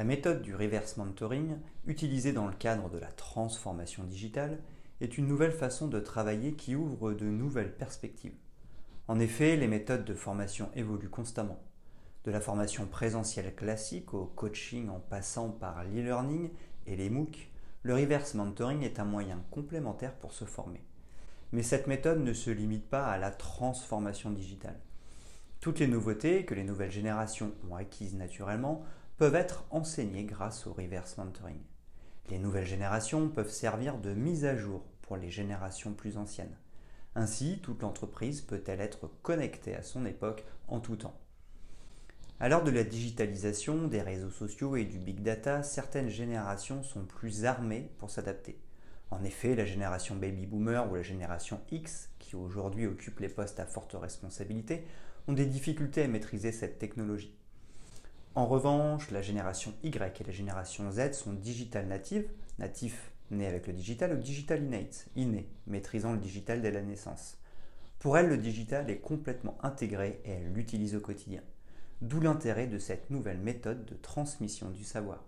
La méthode du reverse mentoring, utilisée dans le cadre de la transformation digitale, est une nouvelle façon de travailler qui ouvre de nouvelles perspectives. En effet, les méthodes de formation évoluent constamment. De la formation présentielle classique au coaching en passant par l'e-learning et les MOOC, le reverse mentoring est un moyen complémentaire pour se former. Mais cette méthode ne se limite pas à la transformation digitale. Toutes les nouveautés que les nouvelles générations ont acquises naturellement peuvent être enseignés grâce au reverse mentoring. Les nouvelles générations peuvent servir de mise à jour pour les générations plus anciennes. Ainsi, toute l'entreprise peut-elle être connectée à son époque en tout temps. À l'heure de la digitalisation, des réseaux sociaux et du big data, certaines générations sont plus armées pour s'adapter. En effet, la génération baby boomer ou la génération X, qui aujourd'hui occupe les postes à forte responsabilité, ont des difficultés à maîtriser cette technologie. En revanche, la génération Y et la génération Z sont digital natives, natifs nés avec le digital, ou digital innate, inné, maîtrisant le digital dès la naissance. Pour elles, le digital est complètement intégré et elles l'utilisent au quotidien. D'où l'intérêt de cette nouvelle méthode de transmission du savoir.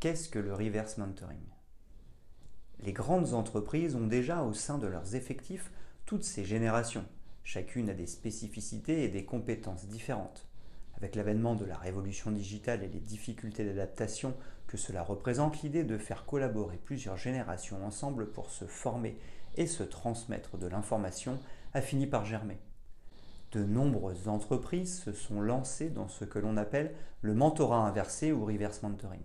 Qu'est-ce que le reverse mentoring? Les grandes entreprises ont déjà au sein de leurs effectifs toutes ces générations, Chacune a des spécificités et des compétences différentes. Avec l'avènement de la révolution digitale et les difficultés d'adaptation que cela représente, l'idée de faire collaborer plusieurs générations ensemble pour se former et se transmettre de l'information a fini par germer. De nombreuses entreprises se sont lancées dans ce que l'on appelle le mentorat inversé ou reverse mentoring.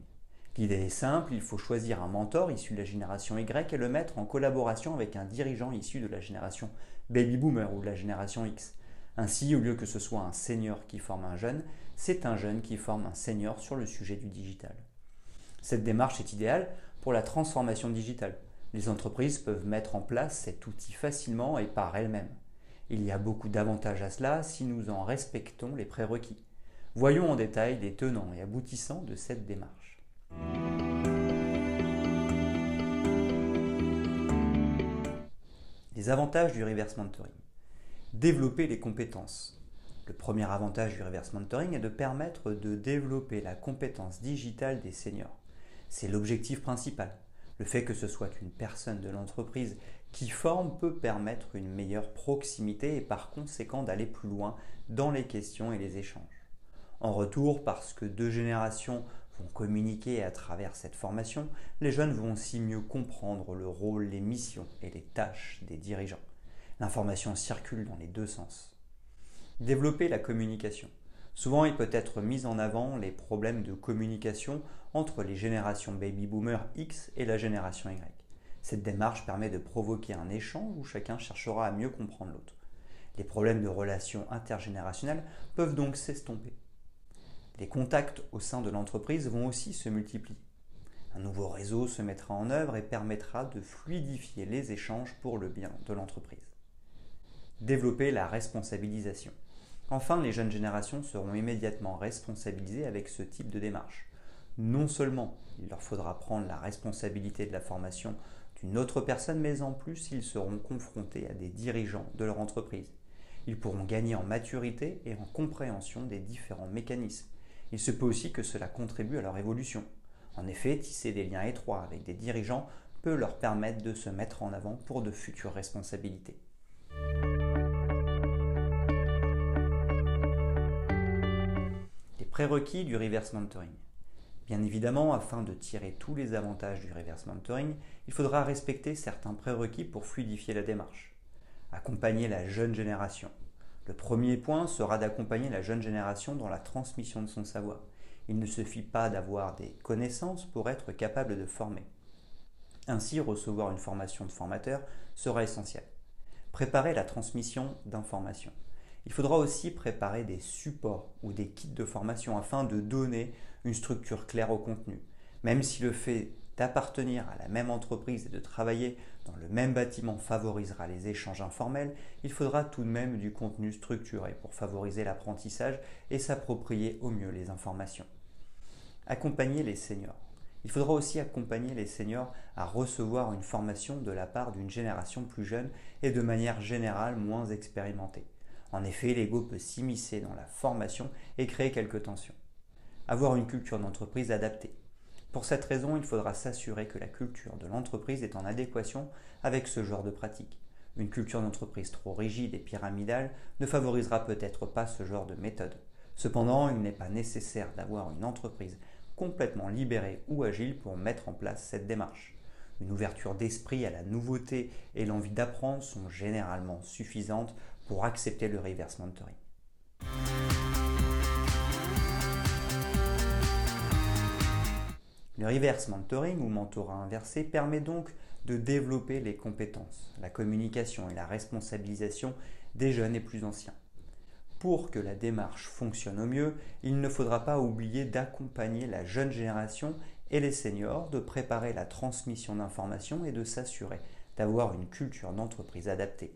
L'idée est simple, il faut choisir un mentor issu de la génération Y et le mettre en collaboration avec un dirigeant issu de la génération baby boomer ou de la génération X. Ainsi, au lieu que ce soit un senior qui forme un jeune, c'est un jeune qui forme un senior sur le sujet du digital. Cette démarche est idéale pour la transformation digitale. Les entreprises peuvent mettre en place cet outil facilement et par elles-mêmes. Il y a beaucoup d'avantages à cela si nous en respectons les prérequis. Voyons en détail les tenants et aboutissants de cette démarche. Avantages du reverse mentoring. Développer les compétences. Le premier avantage du reverse mentoring est de permettre de développer la compétence digitale des seniors. C'est l'objectif principal. Le fait que ce soit une personne de l'entreprise qui forme peut permettre une meilleure proximité et par conséquent d'aller plus loin dans les questions et les échanges. En retour, parce que deux générations communiquer à travers cette formation, les jeunes vont aussi mieux comprendre le rôle, les missions et les tâches des dirigeants. L'information circule dans les deux sens. Développer la communication. Souvent, il peut être mis en avant les problèmes de communication entre les générations baby boomer X et la génération Y. Cette démarche permet de provoquer un échange où chacun cherchera à mieux comprendre l'autre. Les problèmes de relations intergénérationnelles peuvent donc s'estomper. Les contacts au sein de l'entreprise vont aussi se multiplier. Un nouveau réseau se mettra en œuvre et permettra de fluidifier les échanges pour le bien de l'entreprise. Développer la responsabilisation. Enfin, les jeunes générations seront immédiatement responsabilisées avec ce type de démarche. Non seulement il leur faudra prendre la responsabilité de la formation d'une autre personne, mais en plus ils seront confrontés à des dirigeants de leur entreprise. Ils pourront gagner en maturité et en compréhension des différents mécanismes il se peut aussi que cela contribue à leur évolution. En effet, tisser des liens étroits avec des dirigeants peut leur permettre de se mettre en avant pour de futures responsabilités. Les prérequis du reverse mentoring. Bien évidemment, afin de tirer tous les avantages du reverse mentoring, il faudra respecter certains prérequis pour fluidifier la démarche. Accompagner la jeune génération, le premier point sera d'accompagner la jeune génération dans la transmission de son savoir. Il ne suffit pas d'avoir des connaissances pour être capable de former. Ainsi, recevoir une formation de formateur sera essentiel. Préparer la transmission d'informations. Il faudra aussi préparer des supports ou des kits de formation afin de donner une structure claire au contenu. Même si le fait d'appartenir à la même entreprise et de travailler dans le même bâtiment favorisera les échanges informels, il faudra tout de même du contenu structuré pour favoriser l'apprentissage et s'approprier au mieux les informations. Accompagner les seniors. Il faudra aussi accompagner les seniors à recevoir une formation de la part d'une génération plus jeune et de manière générale moins expérimentée. En effet, l'ego peut s'immiscer dans la formation et créer quelques tensions. Avoir une culture d'entreprise adaptée. Pour cette raison, il faudra s'assurer que la culture de l'entreprise est en adéquation avec ce genre de pratique. Une culture d'entreprise trop rigide et pyramidale ne favorisera peut-être pas ce genre de méthode. Cependant, il n'est pas nécessaire d'avoir une entreprise complètement libérée ou agile pour mettre en place cette démarche. Une ouverture d'esprit à la nouveauté et l'envie d'apprendre sont généralement suffisantes pour accepter le reverse mentoring. Le reverse mentoring ou mentorat inversé permet donc de développer les compétences, la communication et la responsabilisation des jeunes et plus anciens. Pour que la démarche fonctionne au mieux, il ne faudra pas oublier d'accompagner la jeune génération et les seniors, de préparer la transmission d'informations et de s'assurer d'avoir une culture d'entreprise adaptée.